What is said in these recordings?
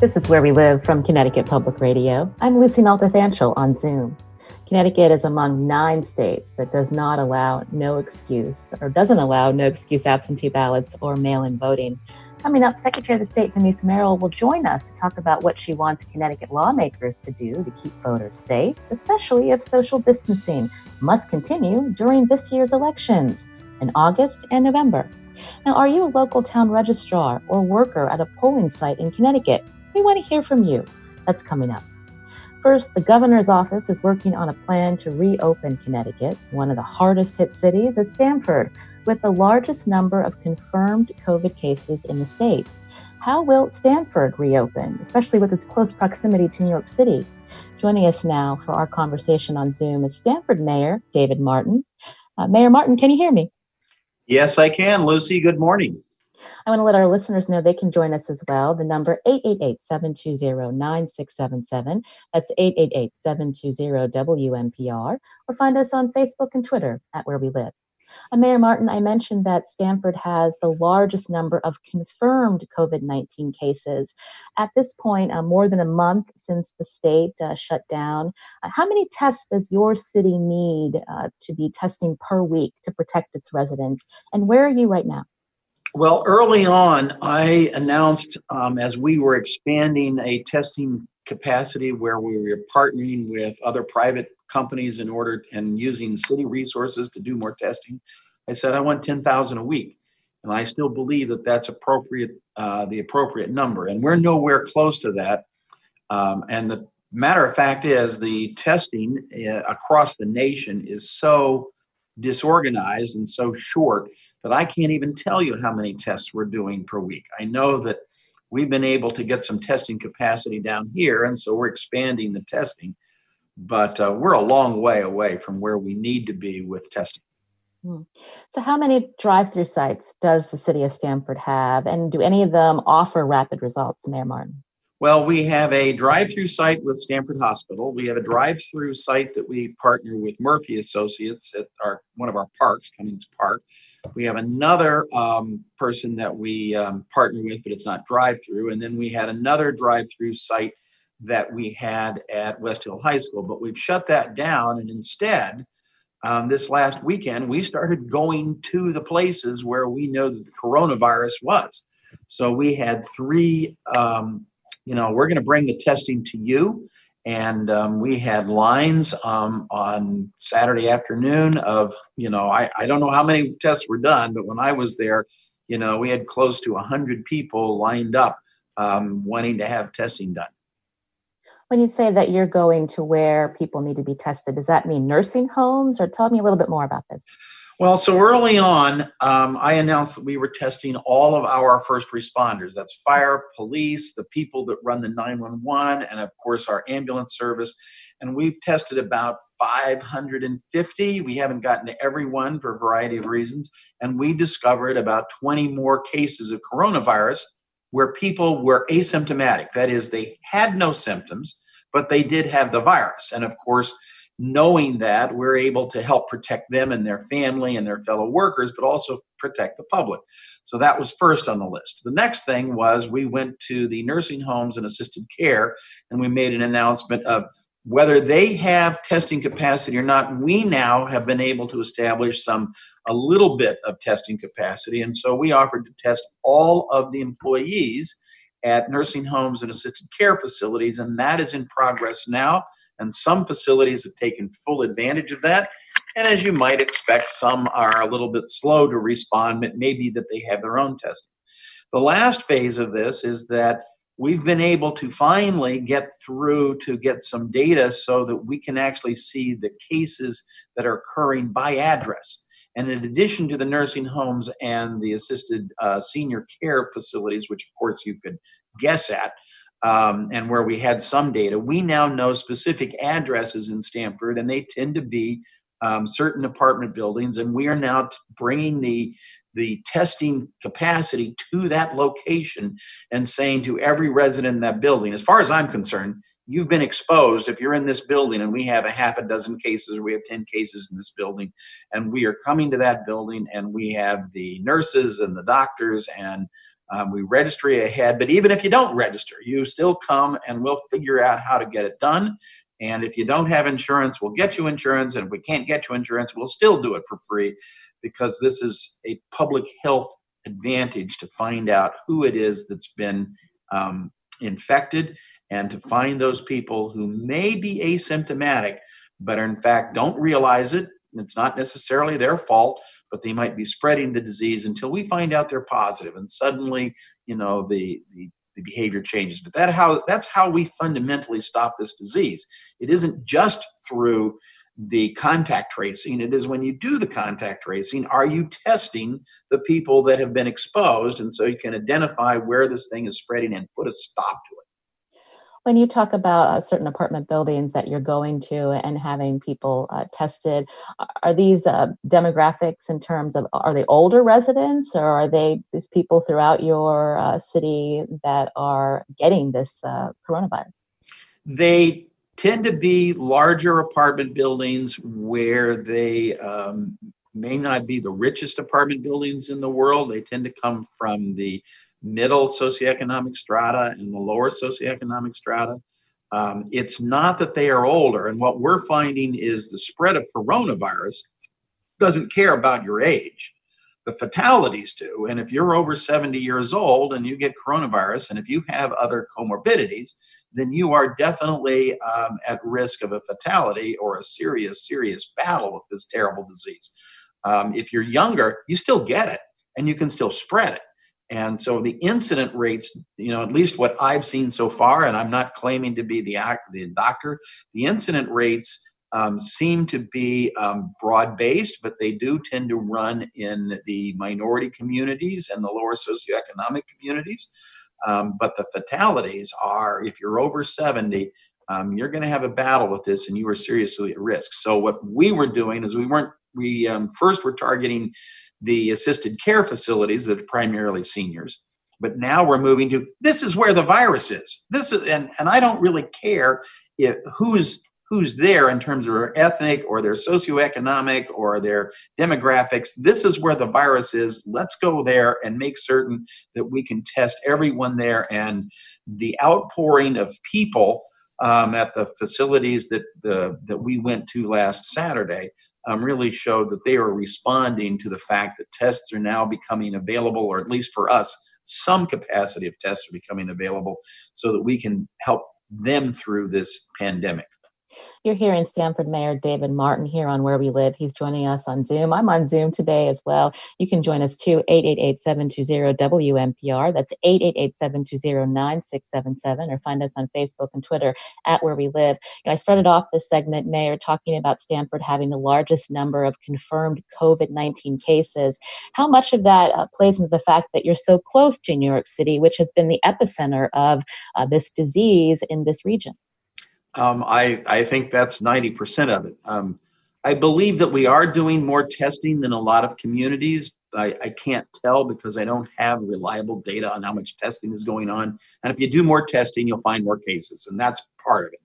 This is Where We Live from Connecticut Public Radio. I'm Lucy Nalpathanchil on Zoom. Connecticut is among nine states that does not allow no excuse or doesn't allow no excuse absentee ballots or mail in voting. Coming up, Secretary of State Denise Merrill will join us to talk about what she wants Connecticut lawmakers to do to keep voters safe, especially if social distancing must continue during this year's elections in August and November. Now, are you a local town registrar or worker at a polling site in Connecticut? We want to hear from you. That's coming up. First, the governor's office is working on a plan to reopen Connecticut. One of the hardest hit cities is Stamford, with the largest number of confirmed COVID cases in the state. How will Stamford reopen, especially with its close proximity to New York City? Joining us now for our conversation on Zoom is Stamford Mayor David Martin. Uh, Mayor Martin, can you hear me? Yes, I can, Lucy. Good morning. I want to let our listeners know they can join us as well. The number 888-720-9677. That's 888-720-WNPR. Or find us on Facebook and Twitter at Where We Live. Uh, Mayor Martin, I mentioned that Stamford has the largest number of confirmed COVID 19 cases. At this point, uh, more than a month since the state uh, shut down, uh, how many tests does your city need uh, to be testing per week to protect its residents? And where are you right now? Well, early on, I announced um, as we were expanding a testing capacity where we were partnering with other private companies in order and using city resources to do more testing. I said I want 10,000 a week, and I still believe that that's appropriate, uh, the appropriate number, and we're nowhere close to that. Um, and the matter of fact is, the testing uh, across the nation is so disorganized and so short that I can't even tell you how many tests we're doing per week. I know that we've been able to get some testing capacity down here, and so we're expanding the testing, but uh, we're a long way away from where we need to be with testing. Hmm. So, how many drive through sites does the city of Stamford have, and do any of them offer rapid results, Mayor Martin? Well, we have a drive-through site with Stamford Hospital. We have a drive-through site that we partner with Murphy Associates at our one of our parks, Cummings Park. We have another um, person that we um, partner with, but it's not drive-through. And then we had another drive-through site that we had at West Hill High School, but we've shut that down. And instead, um, this last weekend, we started going to the places where we know that the coronavirus was. So we had three um, you know, we're going to bring the testing to you. And um, we had lines um, on Saturday afternoon of, you know, I, I don't know how many tests were done, but when I was there, you know, we had close to 100 people lined up um, wanting to have testing done. When you say that you're going to where people need to be tested, does that mean nursing homes or tell me a little bit more about this? Well, so early on, um, I announced that we were testing all of our first responders. That's fire, police, the people that run the 911, and of course our ambulance service. And we've tested about 550. We haven't gotten to everyone for a variety of reasons. And we discovered about 20 more cases of coronavirus where people were asymptomatic. That is, they had no symptoms, but they did have the virus. And of course, knowing that we're able to help protect them and their family and their fellow workers, but also protect the public. So that was first on the list. The next thing was we went to the nursing homes and assisted care and we made an announcement of whether they have testing capacity or not we now have been able to establish some a little bit of testing capacity and so we offered to test all of the employees at nursing homes and assisted care facilities and that is in progress now and some facilities have taken full advantage of that. And as you might expect, some are a little bit slow to respond. It may be that they have their own testing. The last phase of this is that we've been able to finally get through to get some data so that we can actually see the cases that are occurring by address. And in addition to the nursing homes and the assisted uh, senior care facilities, which of course you could guess at, um, and where we had some data, we now know specific addresses in Stamford, and they tend to be um, certain apartment buildings. And we are now bringing the the testing capacity to that location and saying to every resident in that building, as far as I'm concerned, you've been exposed. If you're in this building and we have a half a dozen cases or we have 10 cases in this building, and we are coming to that building and we have the nurses and the doctors and um, we register ahead. But even if you don't register, you still come and we'll figure out how to get it done. And if you don't have insurance, we'll get you insurance. And if we can't get you insurance, we'll still do it for free because this is a public health advantage to find out who it is that's been um, infected and to find those people who may be asymptomatic but in fact don't realize it. It's not necessarily their fault, but they might be spreading the disease until we find out they're positive, and suddenly, you know, the the, the behavior changes. But that how that's how we fundamentally stop this disease. It isn't just through the contact tracing. It is when you do the contact tracing, are you testing the people that have been exposed? And so you can identify where this thing is spreading and put a stop to it. When you talk about uh, certain apartment buildings that you're going to and having people uh, tested, are these uh, demographics in terms of are they older residents or are they these people throughout your uh, city that are getting this uh, coronavirus? They tend to be larger apartment buildings where they um, may not be the richest apartment buildings in the world. They tend to come from the middle socioeconomic strata and the lower socioeconomic strata. Um, it's not that they are older. And what we're finding is the spread of coronavirus doesn't care about your age. The fatalities do. And if you're over 70 years old and you get coronavirus, and if you have other comorbidities, then you are definitely um, at risk of a fatality or a serious, serious battle with this terrible disease. Um, if you're younger, you still get it and you can still spread it. And so the incident rates, you know, at least what I've seen so far, and I'm not claiming to be the, the doctor, the incident rates um, seem to be um, broad based, but they do tend to run in the minority communities and the lower socioeconomic communities. Um, but the fatalities are if you're over 70, um, you're going to have a battle with this and you are seriously at risk. So, what we were doing is we weren't, we um, first were targeting the assisted care facilities that are primarily seniors. But now we're moving to this is where the virus is. This is and, and I don't really care if who's who's there in terms of their ethnic or their socioeconomic or their demographics. This is where the virus is. Let's go there and make certain that we can test everyone there. And the outpouring of people um, at the facilities that the, that we went to last Saturday um, really showed that they are responding to the fact that tests are now becoming available, or at least for us, some capacity of tests are becoming available so that we can help them through this pandemic. You're hearing Stamford Mayor David Martin here on Where We Live. He's joining us on Zoom. I'm on Zoom today as well. You can join us too, 888-720-WNPR. That's 888-720-9677 or find us on Facebook and Twitter at Where We Live. You know, I started off this segment, Mayor, talking about Stamford having the largest number of confirmed COVID-19 cases. How much of that uh, plays into the fact that you're so close to New York City, which has been the epicenter of uh, this disease in this region? Um, I, I think that's 90% of it. Um, I believe that we are doing more testing than a lot of communities. I, I can't tell because I don't have reliable data on how much testing is going on. And if you do more testing, you'll find more cases, and that's part of it.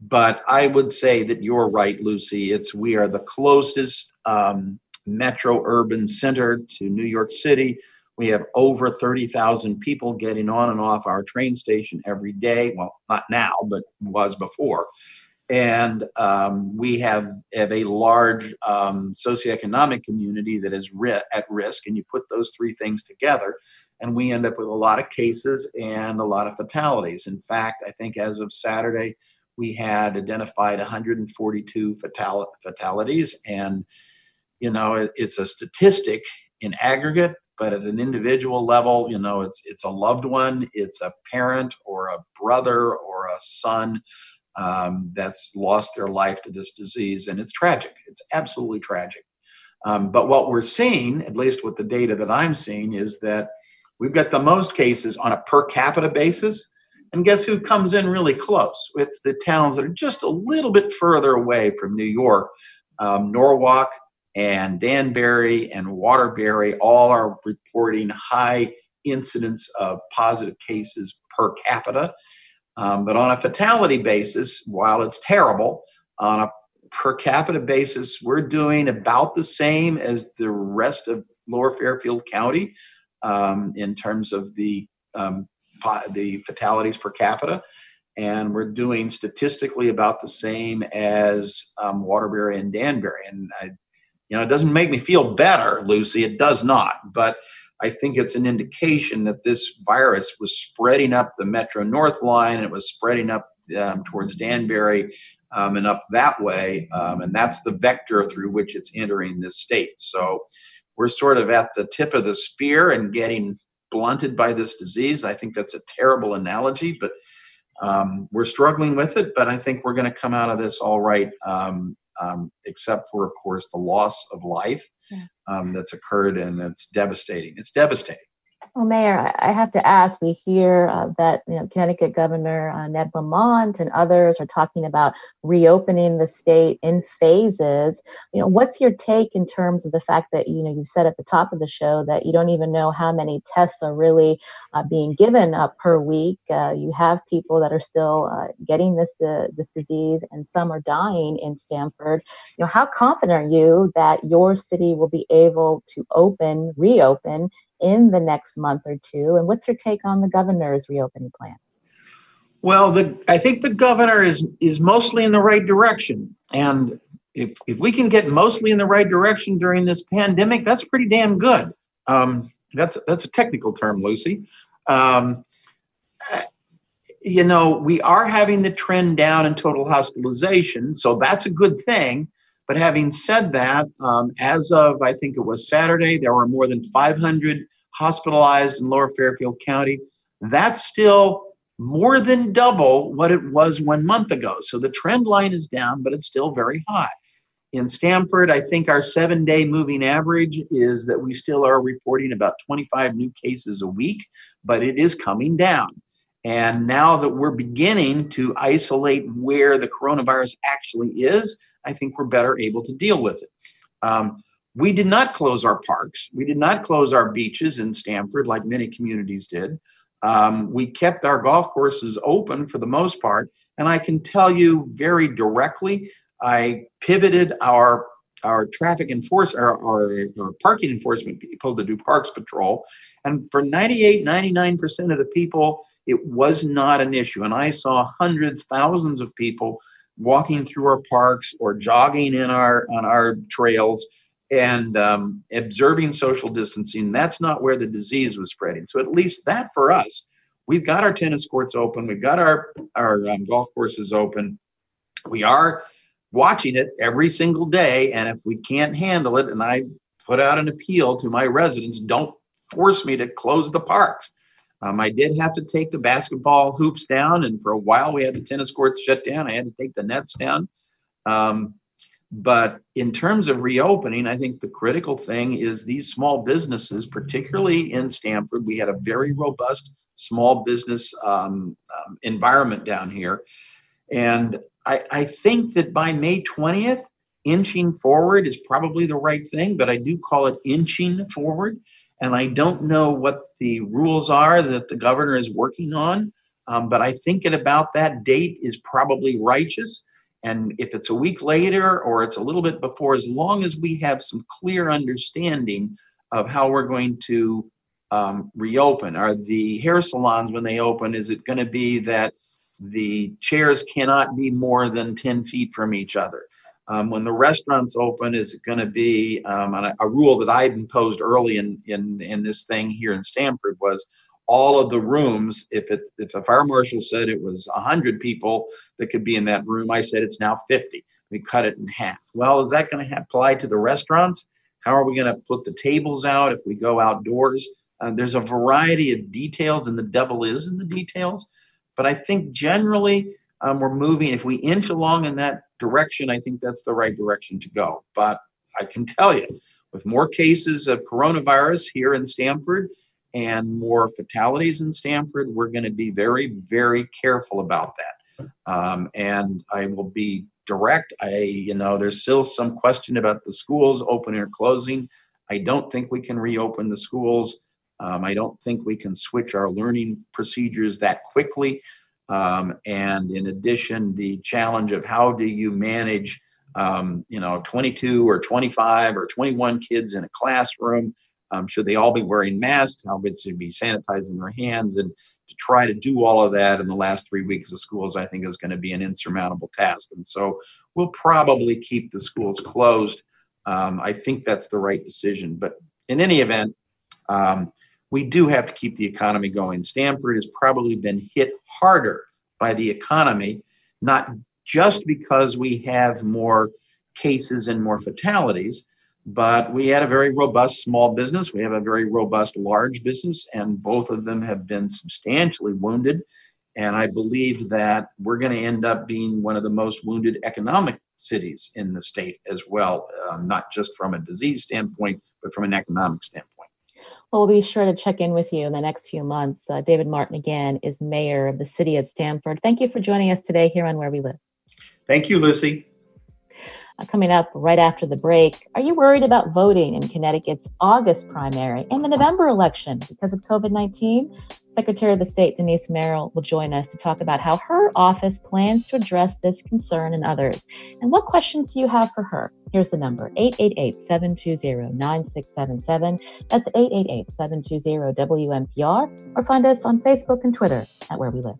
But I would say that you're right, Lucy. It's we are the closest um, metro urban center to New York City. We have over 30,000 people getting on and off our train station every day. Well, not now, but was before. And um, we have, have a large um, socioeconomic community that is ri- at risk. And you put those three things together, and we end up with a lot of cases and a lot of fatalities. In fact, I think as of Saturday, we had identified 142 fatal- fatalities. And, you know, it, it's a statistic in aggregate, but at an individual level, you know, it's it's a loved one, it's a parent or a brother or a son um, that's lost their life to this disease, and it's tragic. It's absolutely tragic. Um, but what we're seeing, at least with the data that I'm seeing, is that we've got the most cases on a per capita basis. And guess who comes in really close? It's the towns that are just a little bit further away from New York. Um, Norwalk and Danbury and Waterbury all are reporting high incidence of positive cases per capita. Um, but on a fatality basis, while it's terrible, on a per capita basis, we're doing about the same as the rest of Lower Fairfield County um, in terms of the um, the fatalities per capita, and we're doing statistically about the same as um, Waterbury and Danbury. And I, you know, it doesn't make me feel better, Lucy. It does not, but I think it's an indication that this virus was spreading up the Metro North line and it was spreading up um, towards Danbury um, and up that way. Um, and that's the vector through which it's entering this state. So we're sort of at the tip of the spear and getting blunted by this disease. I think that's a terrible analogy, but um, we're struggling with it. But I think we're going to come out of this all right, um, um, except for, of course, the loss of life yeah. Um, that's occurred, and it's devastating. It's devastating. Well, Mayor, I have to ask. We hear uh, that you know Connecticut Governor uh, Ned Lamont and others are talking about reopening the state in phases. You know, what's your take in terms of the fact that you know you said at the top of the show that you don't even know how many tests are really uh, being given uh, per week. Uh, you have people that are still uh, getting this this disease, and some are dying in Stamford. You know, how confident are you that your city will be able to open, reopen in the next month or two? And what's your take on the governor's reopening plans? Well, the, I think the governor is is mostly in the right direction, and if if we can get mostly in the right direction during this pandemic, that's pretty damn good. Um, that's that's a technical term, Lucy. Um, you know, we are having the trend down in total hospitalization, so that's a good thing. But having said that, um, as of I think it was Saturday, there were more than 500 hospitalized in Lower Fairfield County. That's still more than double what it was one month ago. So the trend line is down, but it's still very high. In Stamford, I think our seven day moving average is that we still are reporting about 25 new cases a week, but it is coming down. And now that we're beginning to isolate where the coronavirus actually is, I think we're better able to deal with it. Um, we did not close our parks. We did not close our beaches in Stamford like many communities did. Um, we kept our golf courses open for the most part. And I can tell you very directly, I pivoted our our traffic enforcement, our, our, our, parking enforcement people to do parks patrol. And for 98, 99% of the people, it was not an issue. And I saw hundreds, thousands of people walking through our parks or jogging in our on our trails and um, observing social distancing. That's not where the disease was spreading. So at least that for us, we've got our tennis courts open, we've got our our um, golf courses open. We are watching it every single day, and if we can't handle it, and I put out an appeal to my residents, don't force me to close the parks. Um, I did have to take the basketball hoops down, and for a while we had the tennis courts shut down. I had to take the nets down. Um, but in terms of reopening, I think the critical thing is these small businesses, particularly in Stamford, we had a very robust small business um, um, environment down here. And I, I think that by May 20th, inching forward is probably the right thing, but I do call it inching forward. And I don't know what the rules are that the governor is working on, um, but I think at about that date is probably righteous. And if it's a week later or it's a little bit before, as long as we have some clear understanding of how we're going to um, reopen, are the hair salons when they open, is it going to be that the chairs cannot be more than 10 feet from each other? Um, when the restaurants open, is it going to be um, a, a, rule that I imposed early in, in, in this thing here in Stamford was all of the rooms. If it if the fire marshal said it was hundred people that could be in that room, I said it's now fifty. We cut it in half. Well, is that going to apply to the restaurants? How are we going to put the tables out if we go outdoors? Uh, there's a variety of details, and the devil is in the details. But I think generally um, we're moving. If we inch along in that direction, I think that's the right direction to go. But I can tell you, with more cases of coronavirus here in Stamford, and more fatalities in Stamford, we're going to be very, very careful about that. Um, and I will be direct. I, you know, there's still some question about the schools opening or closing. I don't think we can reopen the schools. Um, I don't think we can switch our learning procedures that quickly. Um, and in addition, the challenge of how do you manage, um, you know, 22 or 25 or 21 kids in a classroom? Um, should they all be wearing masks? How should they be sanitizing their hands? And to try to do all of that in the last three weeks of schools, I think is going to be an insurmountable task. And so we'll probably keep the schools closed. Um, I think that's the right decision. But in any event, um, we do have to keep the economy going. Stamford has probably been hit harder by the economy, not just because we have more cases and more fatalities, but we had a very robust small business. We have a very robust large business, and both of them have been substantially wounded. And I believe that we're going to end up being one of the most wounded economic cities in the state as well, um, not just from a disease standpoint, but from an economic standpoint. Well, we'll be sure to check in with you in the next few months. Uh, David Martin, again, is mayor of the city of Stamford. Thank you for joining us today here on Where We Live. Thank you, Lucy. Uh, coming up right after the break, are you worried about voting in Connecticut's August primary and the November election because of COVID 19? Secretary of the State Denise Merrill will join us to talk about how her office plans to address this concern and others. And what questions do you have for her? Here's the number 888 720 9677. That's 888 720 WNPR, or find us on Facebook and Twitter at Where We Live.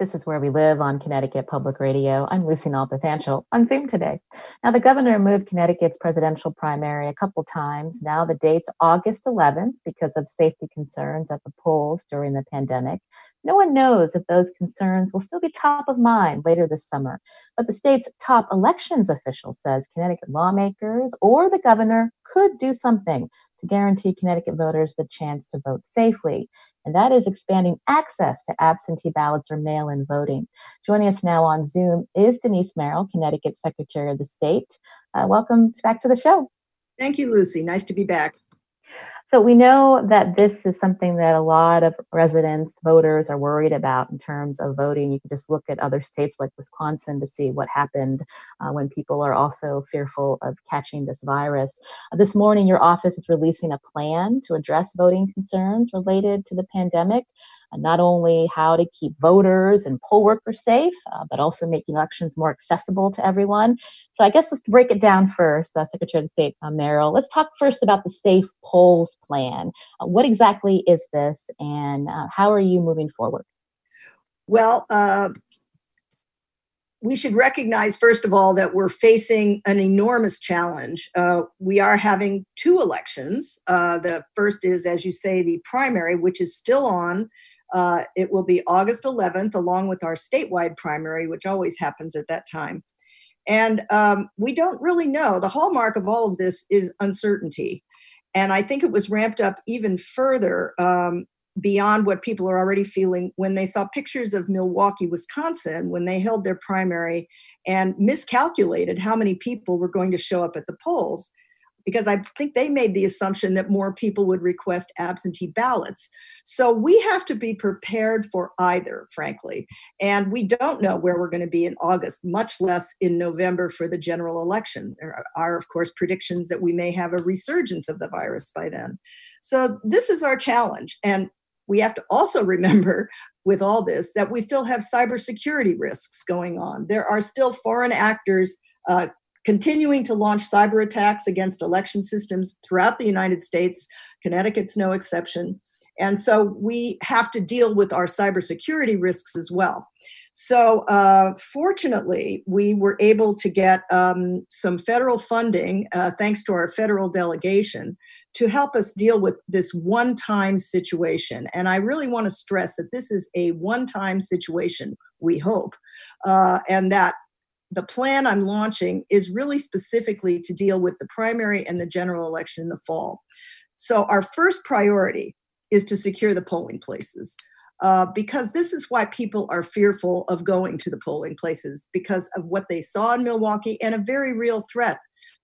This is where we live on Connecticut Public Radio. I'm Lucy Nalpathanchil on Zoom today. Now, the governor moved Connecticut's presidential primary a couple times. Now, the date's August 11th because of safety concerns at the polls during the pandemic. No one knows if those concerns will still be top of mind later this summer. But the state's top elections official says Connecticut lawmakers or the governor could do something to guarantee Connecticut voters the chance to vote safely, and that is expanding access to absentee ballots or mail in voting. Joining us now on Zoom is Denise Merrill, Connecticut Secretary of the State. Uh, welcome back to the show. Thank you, Lucy. Nice to be back. So we know that this is something that a lot of residents, voters are worried about in terms of voting. You can just look at other states like Wisconsin to see what happened uh, when people are also fearful of catching this virus. Uh, this morning, your office is releasing a plan to address voting concerns related to the pandemic not only how to keep voters and poll workers safe, uh, but also making elections more accessible to everyone. So I guess let's break it down first, uh, Secretary of State uh, Merrill. Let's talk first about the Safe Polls Plan. Uh, what exactly is this, and uh, how are you moving forward? Well, uh, we should recognize, first of all, that we're facing an enormous challenge. Uh, we are having two elections. Uh, the first is, as you say, the primary, which is still on. Uh, it will be August 11th, along with our statewide primary, which always happens at that time. And um, we don't really know. The hallmark of all of this is uncertainty. And I think it was ramped up even further um, beyond what people are already feeling when they saw pictures of Milwaukee, Wisconsin, when they held their primary and miscalculated how many people were going to show up at the polls because I think they made the assumption that more people would request absentee ballots. So we have to be prepared for either, frankly. And we don't know where we're going to be in August, much less in November for the general election. There are, of course, predictions that we may have a resurgence of the virus by then. So this is our challenge. And we have to also remember with all this that we still have cybersecurity risks going on. There are still foreign actors uh, continuing to launch cyber attacks against election systems throughout the United States. Connecticut's no exception. And so we have to deal with our cybersecurity risks as well. So, uh, fortunately, we were able to get um, some federal funding, uh, thanks to our federal delegation, to help us deal with this one time situation. And I really want to stress that this is a one time situation, we hope, uh, and that the plan I'm launching is really specifically to deal with the primary and the general election in the fall. So, our first priority is to secure the polling places. Uh, because this is why people are fearful of going to the polling places because of what they saw in Milwaukee and a very real threat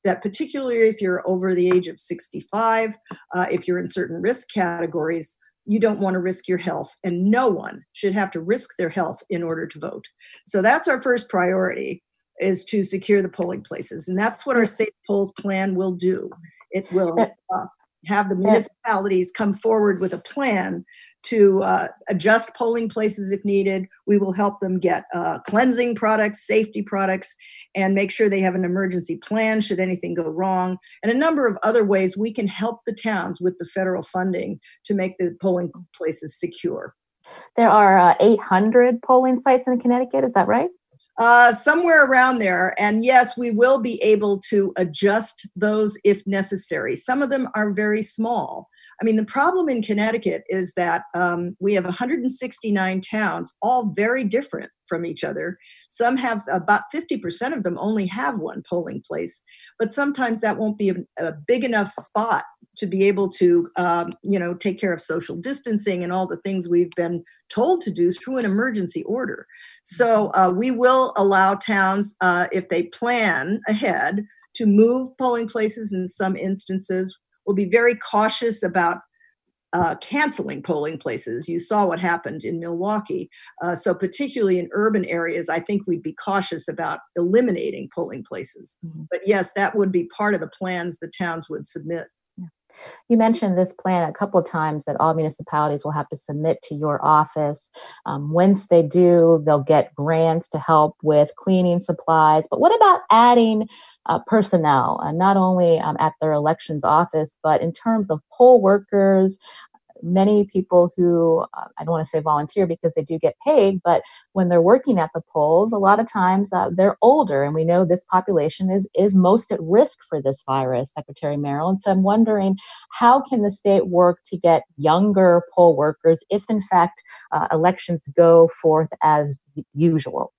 that, particularly if you're over the age of 65, uh, if you're in certain risk categories, you don't want to risk your health, and no one should have to risk their health in order to vote. So that's our first priority is to secure the polling places, and that's what our Safe Polls plan will do. It will uh, have the municipalities come forward with a plan to uh, adjust polling places if needed. We will help them get uh, cleansing products, safety products, and make sure they have an emergency plan should anything go wrong, and a number of other ways we can help the towns with the federal funding to make the polling places secure. There are uh, 800 polling sites in Connecticut, is that right? Uh, somewhere around there. And yes, we will be able to adjust those if necessary. Some of them are very small. I mean, the problem in Connecticut is that um, we have 169 towns, all very different from each other. Some have about 50% of them only have one polling place, but sometimes that won't be a, a big enough spot to be able to, um, you know, take care of social distancing and all the things we've been told to do through an emergency order. So uh, we will allow towns, uh, if they plan ahead, to move polling places in some instances will be very cautious about uh, canceling polling places. You saw what happened in Milwaukee. Uh, so, particularly in urban areas, I think we'd be cautious about eliminating polling places. Mm-hmm. But yes, that would be part of the plans the towns would submit. You mentioned this plan a couple of times that all municipalities will have to submit to your office. Um, once they do, they'll get grants to help with cleaning supplies. But what about adding uh, personnel, and not only um, at their elections office, but in terms of poll workers, many people who uh, I don't want to say volunteer because they do get paid, but when they're working at the polls, a lot of times uh, they're older, and we know this population is is most at risk for this virus, Secretary Merrill. And so I'm wondering, how can the state work to get younger poll workers if, in fact, uh, elections go forth as usual?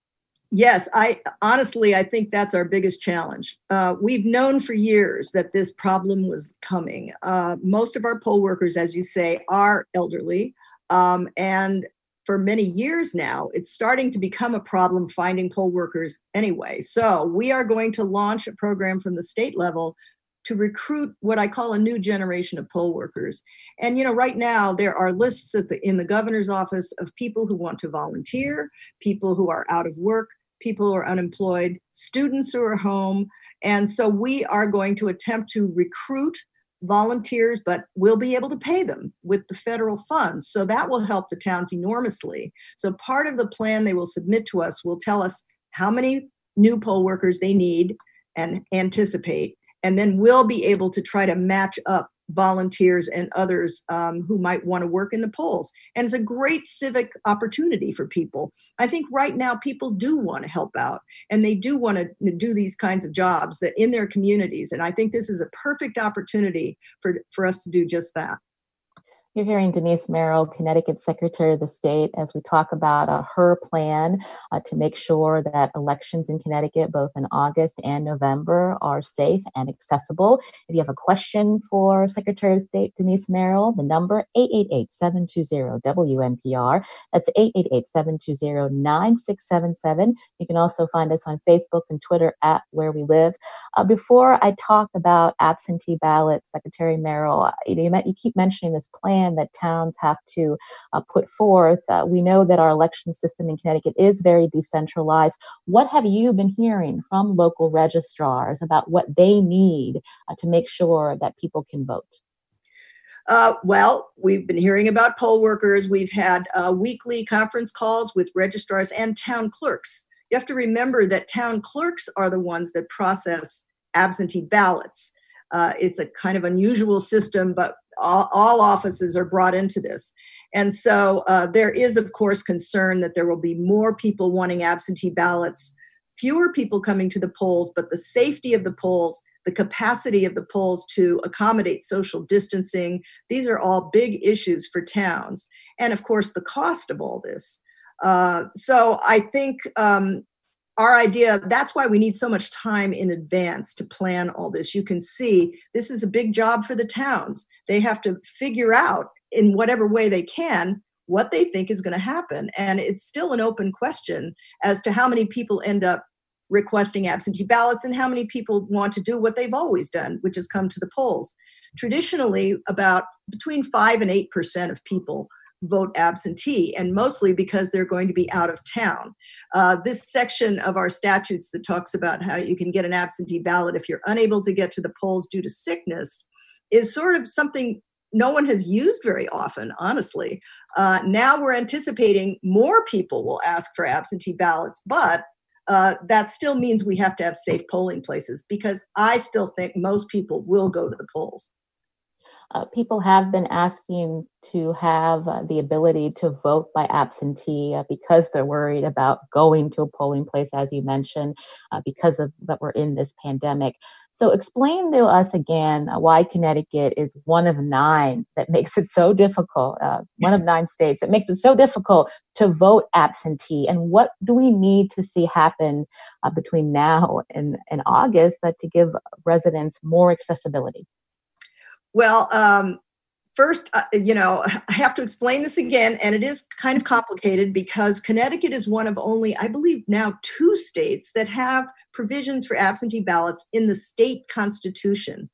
Yes, I honestly I think that's our biggest challenge. Uh, we've known for years that this problem was coming. Uh, most of our poll workers, as you say, are elderly, um, and for many years now, it's starting to become a problem finding poll workers anyway. So we are going to launch a program from the state level to recruit what I call a new generation of poll workers. And you know, right now there are lists the, in the governor's office of people who want to volunteer, people who are out of work, people who are unemployed, students who are home. And so we are going to attempt to recruit volunteers, but we'll be able to pay them with the federal funds. So that will help the towns enormously. So part of the plan they will submit to us will tell us how many new poll workers they need and anticipate. And then we'll be able to try to match up volunteers and others um, who might want to work in the polls. And it's a great civic opportunity for people. I think right now people do want to help out and they do want to do these kinds of jobs that in their communities. And I think this is a perfect opportunity for, for us to do just that. You're hearing Denise Merrill, Connecticut Secretary of the State, as we talk about uh, her plan uh, to make sure that elections in Connecticut, both in August and November, are safe and accessible. If you have a question for Secretary of State Denise Merrill, the number 888-720-WNPR. That's 888-720-9677. You can also find us on Facebook and Twitter at Where We Live. Uh, before I talk about absentee ballots, Secretary Merrill, uh, you, know, you keep mentioning this plan plan that towns have to uh, put forth. Uh, we know that our election system in Connecticut is very decentralized. What have you been hearing from local registrars about what they need uh, to make sure that people can vote? Uh, well, we've been hearing about poll workers. We've had uh, weekly conference calls with registrars and town clerks. You have to remember that town clerks are the ones that process absentee ballots. Uh, it's a kind of unusual system, but all, all offices are brought into this. And so uh, there is, of course, concern that there will be more people wanting absentee ballots, fewer people coming to the polls, but the safety of the polls, the capacity of the polls to accommodate social distancing, these are all big issues for towns. And of course, the cost of all this. Uh, so I think um, our idea that's why we need so much time in advance to plan all this. You can see this is a big job for the towns. They have to figure out in whatever way they can what they think is going to happen. And it's still an open question as to how many people end up requesting absentee ballots and how many people want to do what they've always done which is come to the polls. Traditionally about between 5 and 8% of people vote absentee, and mostly because they're going to be out of town. Uh, this section of our statutes that talks about how you can get an absentee ballot if you're unable to get to the polls due to sickness is sort of something no one has used very often, honestly. Uh, now we're anticipating more people will ask for absentee ballots, but uh, that still means we have to have safe polling places because I still think most people will go to the polls uh, people have been asking to have uh, the ability to vote by absentee uh, because they're worried about going to a polling place, as you mentioned, uh, because of that we're in this pandemic. So, explain to us again uh, why Connecticut is one of nine that makes it so difficult, uh, one of nine states that makes it so difficult to vote absentee, and what do we need to see happen between now and, and August to give residents more accessibility? Well, um, first, uh, you know, I have to explain this again, and it is kind of complicated because Connecticut is one of only, I believe, now two states that have provisions for absentee ballots in the state constitution,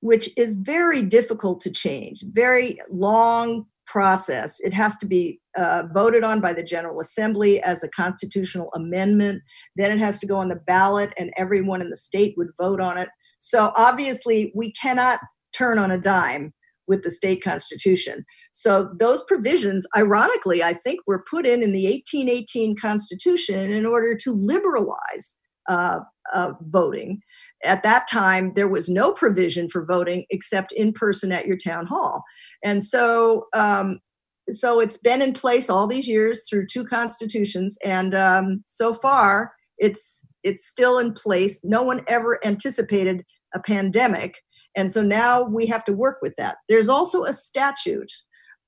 which is very difficult to change, very long process. It has to be uh, voted on by the General Assembly as a constitutional amendment. Then it has to go on the ballot, and everyone in the state would vote on it. So obviously, we cannot turn on a dime with the state constitution. So those provisions, ironically, I think were put in in the 1818 Constitution in order to liberalize uh, uh, voting. At that time, there was no provision for voting except in person at your town hall, and so um, so it's been in place all these years through two constitutions, and um, so far it's it's still in place. No one ever anticipated a pandemic and so now we have to work with that. There's also a statute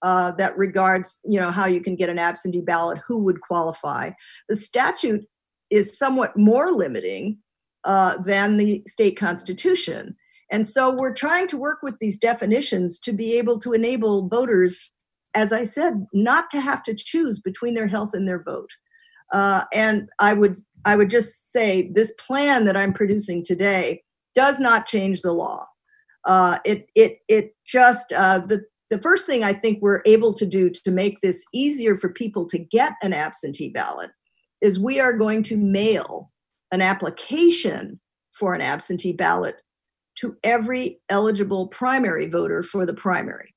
uh, that regards, you know, how you can get an absentee ballot, who would qualify. The statute is somewhat more limiting uh, than the state constitution. And so we're trying to work with these definitions to be able to enable voters, as I said, not to have to choose between their health and their vote. Uh, and I would I would just say this plan that I'm producing today does not change the law uh, it it it just uh, the the first thing I think we're able to do to make this easier for people to get an absentee ballot is we are going to mail an application for an absentee ballot to every eligible primary voter for the primary.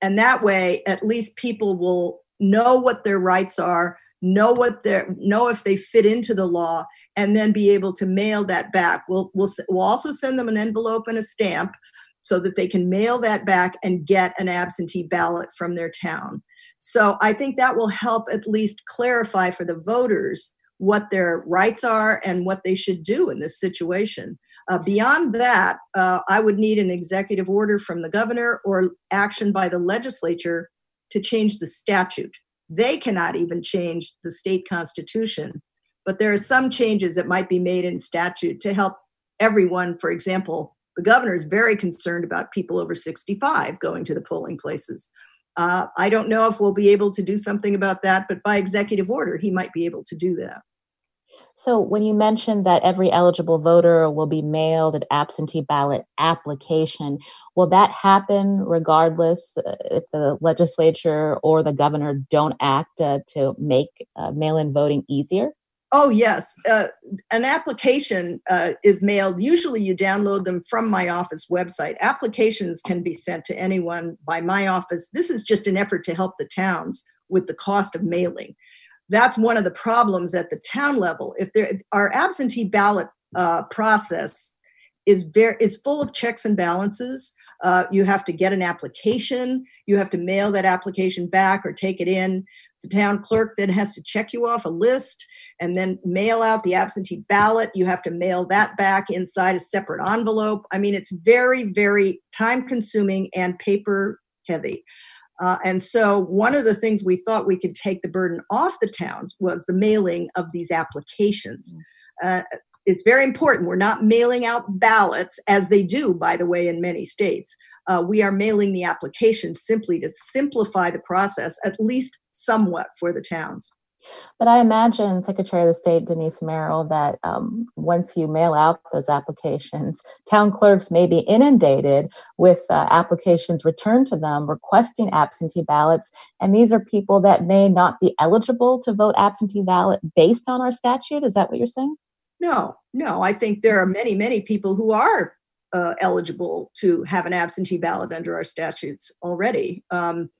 And that way, at least people will know what their rights are, know what their know if they fit into the law and then be able to mail that back. We'll we'll, we'll also send them an envelope and a stamp so that they can mail that back and get an absentee ballot from their town. So i think that will help at least clarify for the voters what their rights are and what they should do in this situation. Uh, beyond that, uh, I would need an executive order from the governor or action by the legislature to change the statute. They cannot even change the state constitution, but there are some changes that might be made in statute to help everyone. For example, the governor is very concerned about people over 65 going to the polling places. Uh, I don't know if we'll be able to do something about that, but by executive order, he might be able to do that. So, when you mentioned that every eligible voter will be mailed an absentee ballot application, will that happen regardless uh, if the legislature or the governor don't act uh, to make uh, mail in voting easier? Oh, yes. Uh, an application uh, is mailed. Usually, you download them from my office website. Applications can be sent to anyone by my office. This is just an effort to help the towns with the cost of mailing that's one of the problems at the town level. If there our absentee ballot uh, process is very is full of checks and balances. Uh, you have to get an application. You have to mail that application back or take it in. The town clerk then has to check you off a list and then mail out the absentee ballot. You have to mail that back inside a separate envelope. I mean, it's very, very time consuming and paper heavy. Uh, and so, one of the things we thought we could take the burden off the towns was the mailing of these applications. Mm. Uh, it's very important. We're not mailing out ballots, as they do, by the way, in many states. Uh, we are mailing the applications simply to simplify the process, at least somewhat, for the towns. But I imagine Secretary of State Denise Merrill that um, once you mail out those applications, town clerks may be inundated with uh, applications returned to them requesting absentee ballots. And these are people that may not be eligible to vote absentee ballot based on our statute. Is that what you're saying? No, no. I think there are many, many people who are uh, eligible to have an absentee ballot under our statutes already. Um,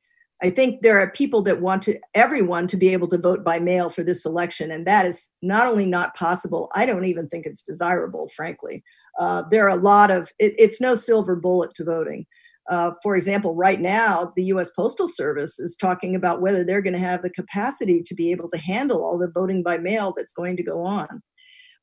I think there are people that want to everyone to be able to vote by mail for this election, and that is not only not possible. I don't even think it's desirable, frankly. Uh, there are a lot of it, it's no silver bullet to voting. Uh, for example, right now, the U.S. Postal Service is talking about whether they're going to have the capacity to be able to handle all the voting by mail that's going to go on.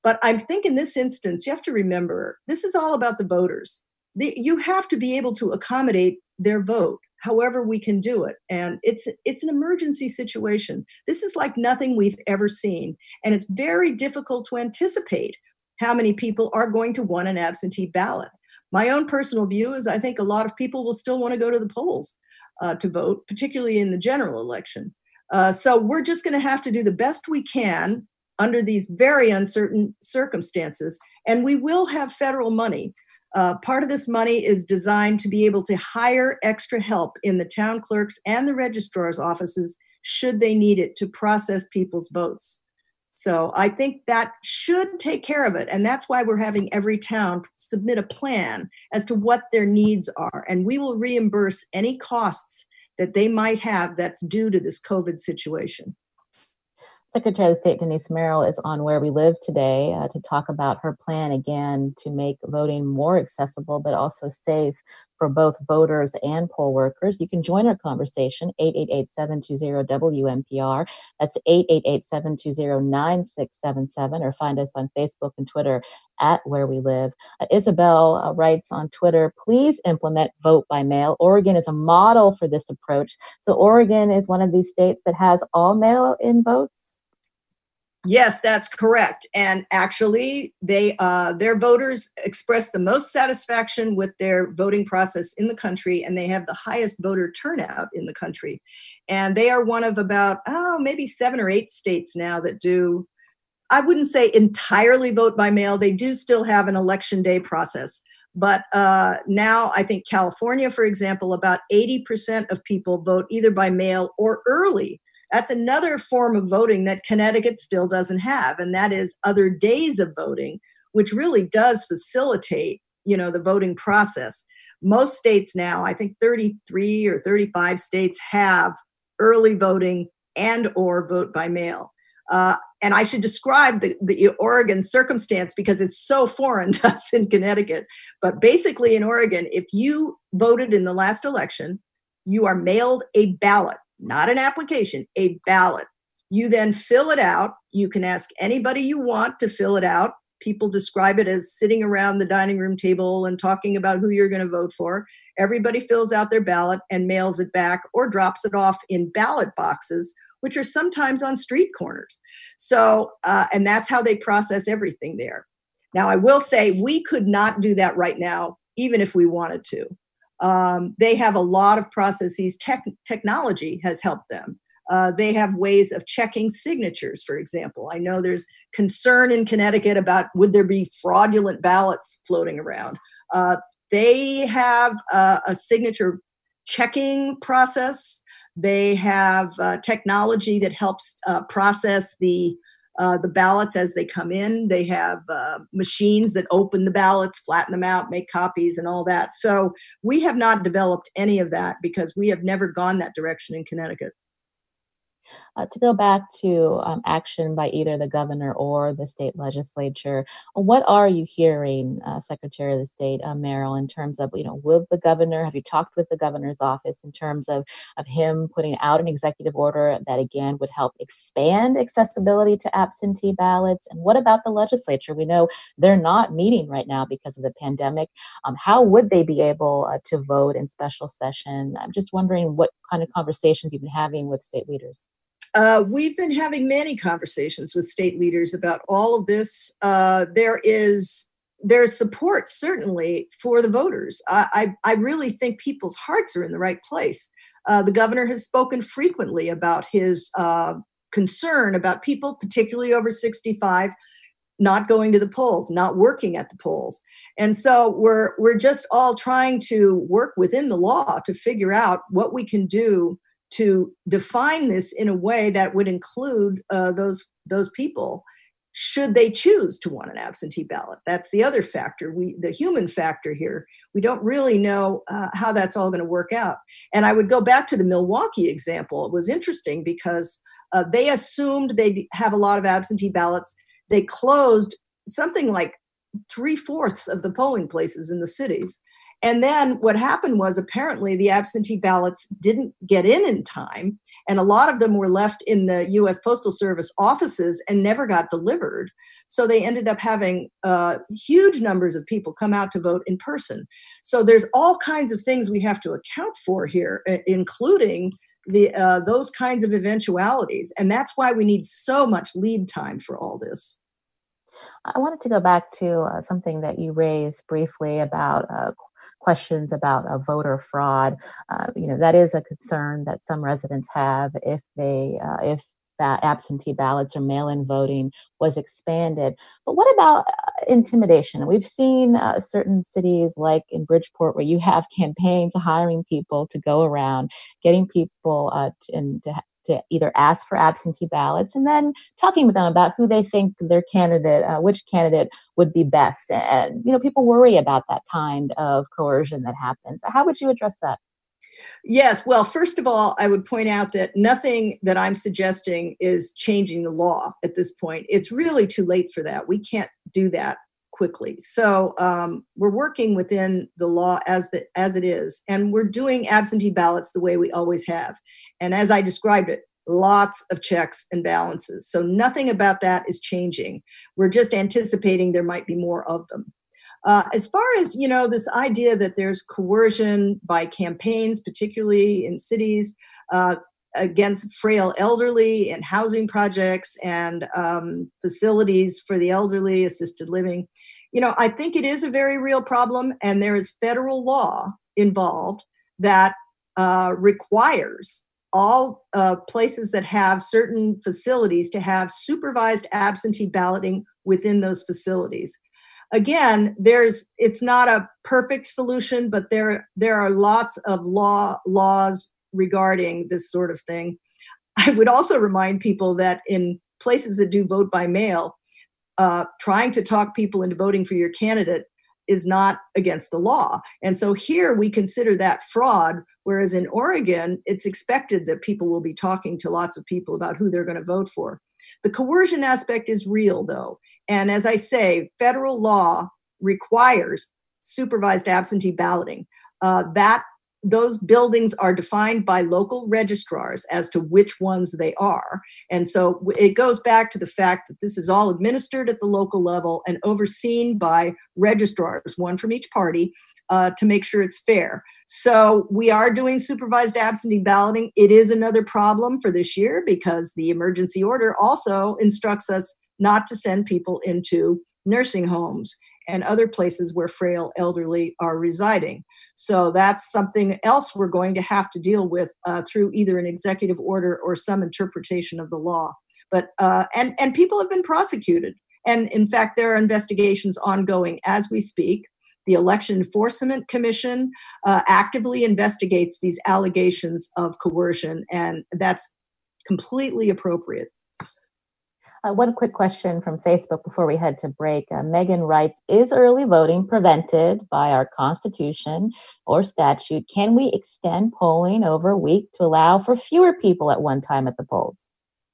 But I think in this instance, you have to remember this is all about the voters. The, you have to be able to accommodate their vote however we can do it. And it's it's an emergency situation. This is like nothing we've ever seen. And it's very difficult to anticipate how many people are going to want an absentee ballot. My own personal view is i think a lot of people will still want to go to the polls uh, to vote particularly in the general election. Uh, so we're just going to have to do the best we can under these very uncertain circumstances. And we will have federal money uh, part of this money is designed to be able to hire extra help in the town clerks and the registrar's offices should they need it to process people's votes. So I think that should take care of it. And that's why we're having every town submit a plan as to what their needs are. And we will reimburse any costs that they might have that's due to this COVID situation. Secretary of State Denise Merrill is on Where We Live today uh, to talk about her plan again to make voting more accessible but also safe for both voters and poll workers. You can join our conversation 888-720-WNPR. That's 888-720-9677 or find us on Facebook and Twitter at Where We Live. Uh, Isabel uh, writes on Twitter, please implement vote by mail. Oregon is a model for this approach. So Oregon is one of these states that has all mail-in votes. Yes, that's correct. And actually, they uh, their voters express the most satisfaction with their voting process in the country, and they have the highest voter turnout in the country. And they are one of about oh maybe seven or eight states now that do. I wouldn't say entirely vote by mail. They do still have an election day process. But uh, now I think California, for example, about 80% of people vote either by mail or early that's another form of voting that Connecticut still doesn't have, and that is other days of voting, which really does facilitate, you know, the voting process. Most states now, I think 33 or 35 states have early voting and or vote by mail. Uh, and I should describe the, the Oregon circumstance because it's so foreign to us in Connecticut. But basically, in Oregon, if you voted in the last election, you are mailed a ballot not an application, a ballot. You then fill it out. You can ask anybody you want to fill it out. People describe it as sitting around the dining room table and talking about who you're going to vote for. Everybody fills out their ballot and mails it back or drops it off in ballot boxes, which are sometimes on street corners. So, uh, and that's how they process everything there. Now, I will say we could not do that right now, even if we wanted to. Um, they have a lot of processes. Tech, technology has helped them. Uh, they have ways of checking signatures, for example. I know there's concern in Connecticut about would there be fraudulent ballots floating around. Uh, they have uh, a signature checking process. They have uh, technology that helps uh, process the uh, the ballots as they come in. They have uh, machines that open the ballots, flatten them out, make copies, and all that. So we have not developed any of that because we have never gone that direction in Connecticut. Uh, to go back to um, action by either the governor or the state legislature, what are you hearing, uh, Secretary of the State uh, Merrill, in terms of, you know, will the governor, have you talked with the governor's office in terms of, of him putting out an executive order that again would help expand accessibility to absentee ballots? And what about the legislature? We know they're not meeting right now because of the pandemic. Um, how would they be able uh, to vote in special session? I'm just wondering what kind of conversations you've been having with state leaders. Uh, we've been having many conversations with state leaders about all of this. Uh, there is there's support certainly for the voters. I, I, I really think people's hearts are in the right place. Uh, the governor has spoken frequently about his uh, concern about people, particularly over 65, not going to the polls, not working at the polls. And so we're we're just all trying to work within the law to figure out what we can do to define this in a way that would include uh, those those people should they choose to want an absentee ballot. That's the other factor. We the human factor here we don't really know uh, how that's all going to work out. And i would go back to the milwaukee example. It was interesting because uh, they assumed they'd have a lot of absentee ballots. They closed something like three fourths of the polling places in the cities. And then what happened was apparently the absentee ballots didn't get in in time, and a lot of them were left in the US Postal Service offices and never got delivered. So they ended up having uh, huge numbers of people come out to vote in person. So there's all kinds of things we have to account for here, including the uh, those kinds of eventualities and that's why we need so much lead time for all this i wanted to go back to uh, something that you raised briefly about uh, questions about uh, voter fraud uh, you know that is a concern that some residents have if they uh, if that absentee ballots or mail-in voting was expanded. But what about uh, intimidation? We've seen uh, certain cities like in Bridgeport where you have campaigns hiring people to go around, getting people uh, to, and to, to either ask for absentee ballots and then talking with them about who they think their candidate, uh, which candidate would be best. And, you know, people worry about that kind of coercion that happens. How would you address that? Yes. Well, first of all, I would point out that nothing that I'm suggesting is changing the law at this point. It's really too late for that. We can't do that quickly. So um, we're working within the law as the as it is, and we're doing absentee ballots the way we always have. And as I described it, lots of checks and balances. So nothing about that is changing. We're just anticipating there might be more of them. Uh, as far as you know, this idea that there's coercion by campaigns, particularly in cities, uh, against frail elderly and housing projects and um, facilities for the elderly, assisted living. You know, I think it is a very real problem, and there is federal law involved that uh, requires all uh, places that have certain facilities to have supervised absentee balloting within those facilities again there's it's not a perfect solution but there there are lots of law laws regarding this sort of thing. I would also remind people that in places that do vote by mail uh, trying to talk people into voting for your candidate is not against the law. And so here we consider that fraud whereas in oregon it's expected that people will be talking to lots of people about who they're going to vote for. The coercion aspect is real though. And as I say, federal law requires supervised absentee balloting. Uh, that those buildings are defined by local registrars as to which ones they are. And so it goes back to the fact that this is all administered at the local level and overseen by registrars, one from each party, uh, to make sure it's fair. So we are doing supervised absentee balloting. It is another problem for this year because the emergency order also instructs us not to send people into nursing homes and other places where frail elderly are residing. So that's something else we're going to have to deal with uh, through either an executive order or some interpretation of the law. But uh, and and people have been prosecuted, and in fact there are investigations ongoing as we speak. The Election Enforcement Commission uh, actively investigates these allegations of coercion, and that's completely appropriate. Uh, one quick question from Facebook before we head to break. Uh, Megan writes Is early voting prevented by our Constitution or statute? Can we extend polling over a week to allow for fewer people at one time at the polls?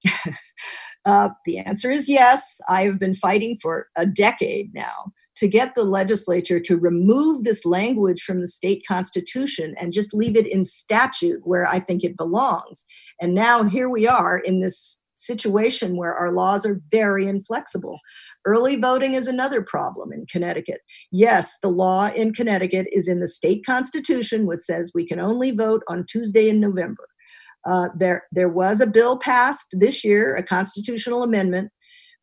uh, the answer is yes. I have been fighting for a decade now to get the legislature to remove this language from the state constitution and just leave it in statute where I think it belongs. And now here we are in this situation where our laws are very inflexible. Early voting is another problem in Connecticut. Yes, the law in Connecticut is in the state constitution, which says we can only vote on Tuesday in November. Uh, there, there was a bill passed this year, a constitutional amendment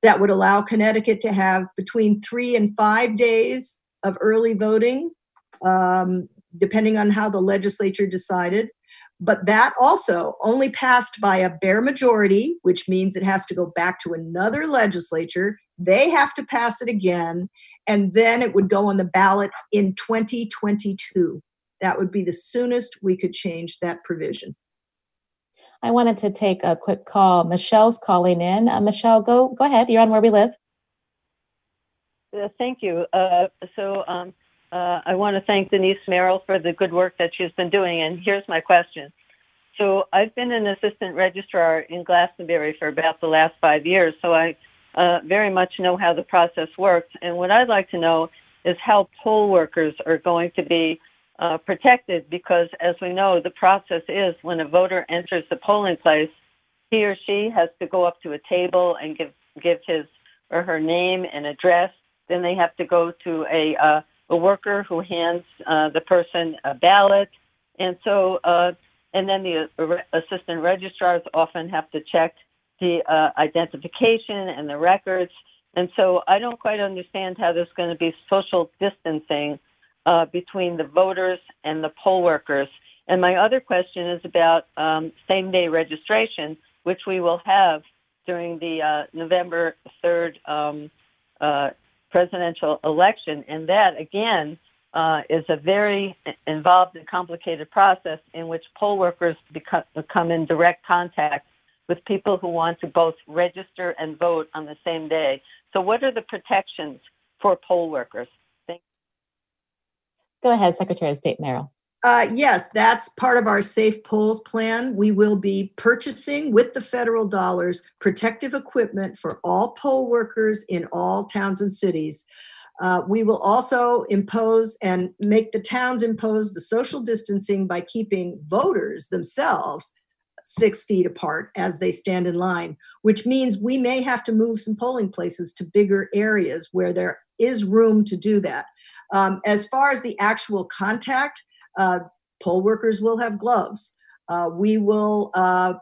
that would allow Connecticut to have between three and five days of early voting, um, depending on how the legislature decided. But that also only passed by a bare majority, which means it has to go back to another legislature. They have to pass it again, and then it would go on the ballot in 2022. That would be the soonest we could change that provision. I wanted to take a quick call. Michelle's calling in. Uh, Michelle, go go ahead. You're on where we live. Uh, thank you. Uh, so um, uh, I want to thank Denise Merrill for the good work that she's been doing. And here's my question. So I've been an assistant registrar in Glastonbury for about the last five years. So I uh, very much know how the process works. And what I'd like to know is how poll workers are going to be uh, protected because, as we know, the process is when a voter enters the polling place, he or she has to go up to a table and give give his or her name and address. Then they have to go to a uh, a worker who hands uh, the person a ballot, and so uh, and then the uh, assistant registrars often have to check the uh, identification and the records. And so I don't quite understand how there's going to be social distancing uh, between the voters and the poll workers. And my other question is about um, same day registration, which we will have during the uh, November 3rd um, uh, presidential election. And that, again, uh, is a very involved and complicated process in which poll workers become, come in direct contact with people who want to both register and vote on the same day. So, what are the protections for poll workers? Thank- you. Go ahead, Secretary of State Merrill. Uh, yes, that's part of our Safe Polls plan. We will be purchasing with the federal dollars protective equipment for all poll workers in all towns and cities. Uh, we will also impose and make the towns impose the social distancing by keeping voters themselves six feet apart as they stand in line, which means we may have to move some polling places to bigger areas where there is room to do that. Um, as far as the actual contact, uh, poll workers will have gloves. Uh, we will uh,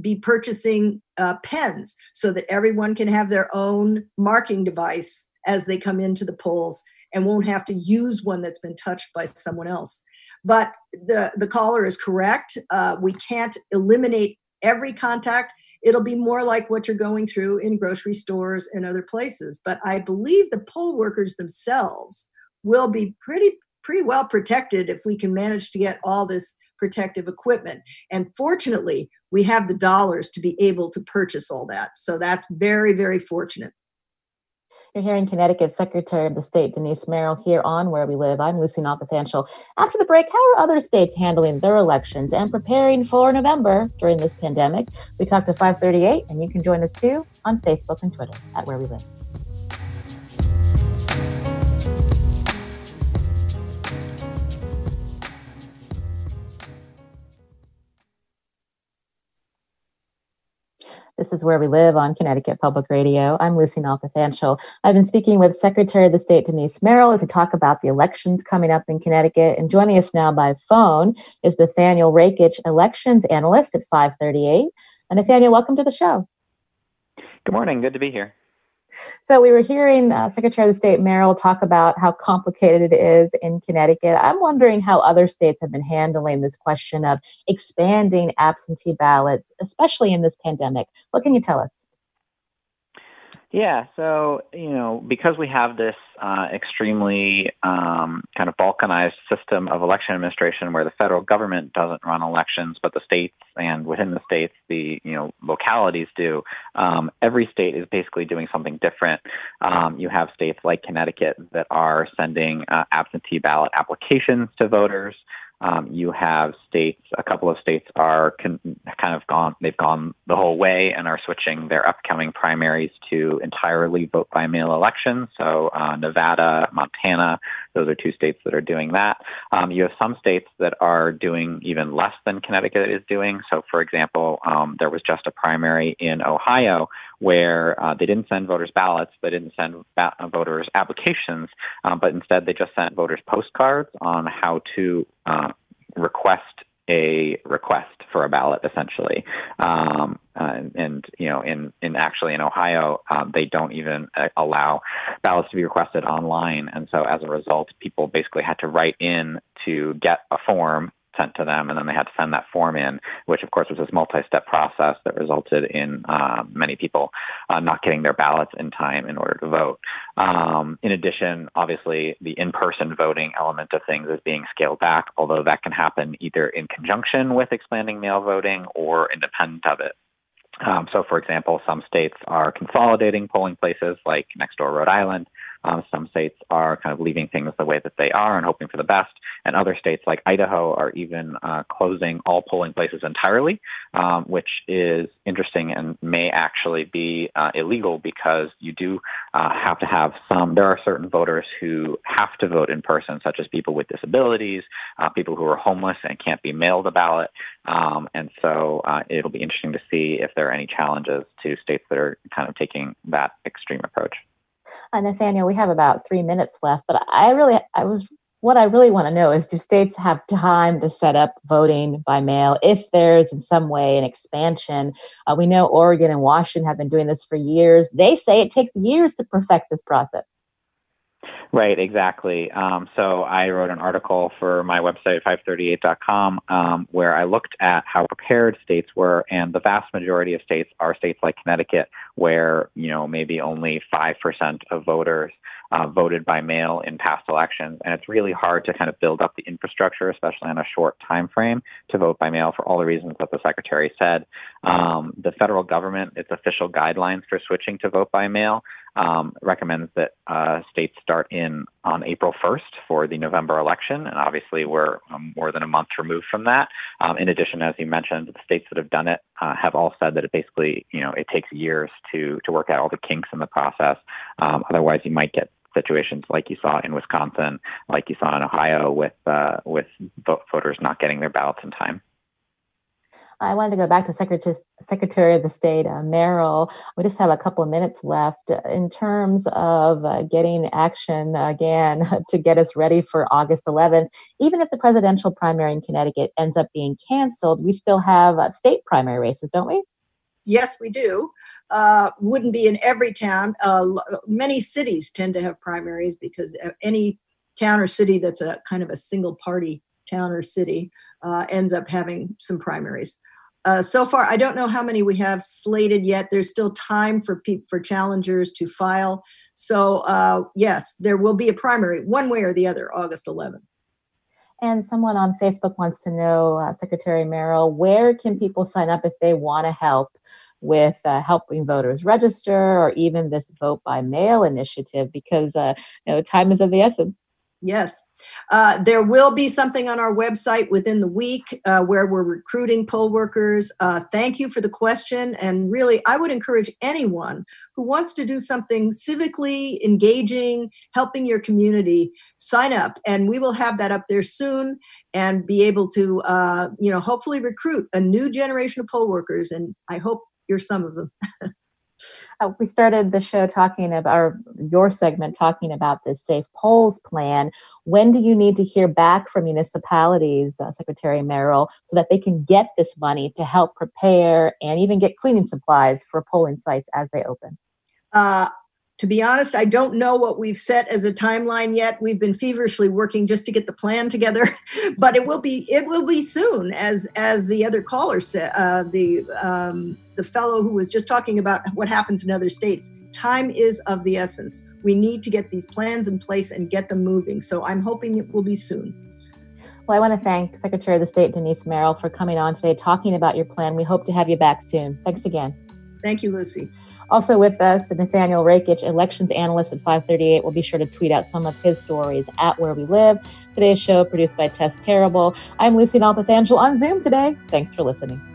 be purchasing uh, pens so that everyone can have their own marking device as they come into the polls and won't have to use one that's been touched by someone else. But the, the caller is correct. Uh, we can't eliminate every contact it'll be more like what you're going through in grocery stores and other places. But I believe the poll workers themselves will be pretty pretty well protected if we can manage to get all this protective equipment. And fortunately, we have the dollars to be able to purchase all that. So that's very, very fortunate. You're hearing Connecticut Secretary of the State Denise Merrill here on Where We Live. I'm Lucy Nalpathanchil. After the break, how are other states handling their elections and preparing for November during this pandemic? We talked to 538, and you can join us too on Facebook and Twitter at Where We Live. This is where we live on Connecticut Public Radio. I'm Lucy Nalpathanchil. I've been speaking with Secretary of the State Denise Merrill to talk about the elections coming up in Connecticut. And joining us now by phone is Nathaniel Rakich, elections analyst at 538. And Nathaniel, welcome to the show. Good morning. Good to be here. So we were hearing uh, Secretary of State Merrill talk about how complicated it is in Connecticut. I'm wondering how other states have been handling this question of expanding absentee ballots, especially in this pandemic. What can you tell us? Yeah, so you know, because we have this uh, extremely um, kind of balkanized system of election administration, where the federal government doesn't run elections, but the states and within the states, the you know localities do. Um, every state is basically doing something different. Um, you have states like Connecticut that are sending uh, absentee ballot applications to voters. Um, you have states, a couple of states are con- kind of gone, they've gone the whole way and are switching their upcoming primaries to entirely vote by mail elections. So uh, Nevada, Montana, those are two states that are doing that. Um, you have some states that are doing even less than Connecticut is doing. So, for example, um, there was just a primary in Ohio where uh, they didn't send voters ballots, they didn't send ba- voters applications, um, but instead they just sent voters postcards on how to uh, request a request for a ballot essentially. Um, uh, and you know in in actually in ohio um, they don't even uh, allow ballots to be requested online. And so as a result people basically had to write in to get a form sent to them, and then they had to send that form in, which of course was this multi-step process that resulted in uh, many people uh, not getting their ballots in time in order to vote. Um, in addition, obviously, the in-person voting element of things is being scaled back, although that can happen either in conjunction with expanding mail voting or independent of it. Um, so, for example, some states are consolidating polling places, like next door Rhode Island. Um, some states are kind of leaving things the way that they are and hoping for the best. And other states, like Idaho, are even uh, closing all polling places entirely, um, which is interesting and may actually be uh, illegal because you do uh, have to have some. There are certain voters who have to vote in person, such as people with disabilities, uh, people who are homeless and can't be mailed a ballot. Um, and so uh, it'll be interesting to see if there are any challenges to states that are kind of taking that extreme approach. Uh, Nathaniel, we have about three minutes left, but I really, I was, what I really want to know is do states have time to set up voting by mail if there's in some way an expansion? Uh, we know Oregon and Washington have been doing this for years. They say it takes years to perfect this process. Right, exactly. Um, so I wrote an article for my website, 538.com, um, where I looked at how prepared states were, and the vast majority of states are states like Connecticut, where you know maybe only five percent of voters uh, voted by mail in past elections, and it's really hard to kind of build up the infrastructure, especially on a short time frame, to vote by mail for all the reasons that the secretary said. Um, the federal government, its official guidelines for switching to vote by mail um, recommends that uh, states start in on April 1st for the November election, and obviously we're um, more than a month removed from that. Um, in addition, as you mentioned, the states that have done it uh, have all said that it basically, you know, it takes years to to work out all the kinks in the process. Um, otherwise, you might get situations like you saw in Wisconsin, like you saw in Ohio, with uh, with voters not getting their ballots in time. I wanted to go back to Secretary, Secretary of the State uh, Merrill. We just have a couple of minutes left in terms of uh, getting action again to get us ready for August 11th. Even if the presidential primary in Connecticut ends up being canceled, we still have uh, state primary races, don't we? Yes, we do. Uh, wouldn't be in every town. Uh, many cities tend to have primaries because uh, any town or city that's a kind of a single party town or city uh, ends up having some primaries. Uh, so far, I don't know how many we have slated yet. There's still time for pe- for challengers to file. So uh, yes, there will be a primary, one way or the other, August 11th. And someone on Facebook wants to know, uh, Secretary Merrill, where can people sign up if they want to help with uh, helping voters register or even this vote by mail initiative? Because uh, you know, time is of the essence. Yes. Uh, there will be something on our website within the week uh, where we're recruiting poll workers. Uh, thank you for the question. And really, I would encourage anyone who wants to do something civically engaging, helping your community, sign up. And we will have that up there soon and be able to, uh, you know, hopefully recruit a new generation of poll workers. And I hope you're some of them. Uh, we started the show talking about, or your segment talking about the Safe Polls plan. When do you need to hear back from municipalities, uh, Secretary Merrill, so that they can get this money to help prepare and even get cleaning supplies for polling sites as they open? Uh, to be honest, I don't know what we've set as a timeline yet. We've been feverishly working just to get the plan together, but it will be it will be soon. As as the other caller said, uh, the um, the fellow who was just talking about what happens in other states. Time is of the essence. We need to get these plans in place and get them moving. So I'm hoping it will be soon. Well, I want to thank Secretary of the State Denise Merrill for coming on today, talking about your plan. We hope to have you back soon. Thanks again. Thank you, Lucy. Also with us, Nathaniel Rakich, elections analyst at 538, will be sure to tweet out some of his stories at Where We Live. Today's show produced by Tess Terrible. I'm Lucy Nalpathanchil on Zoom today. Thanks for listening.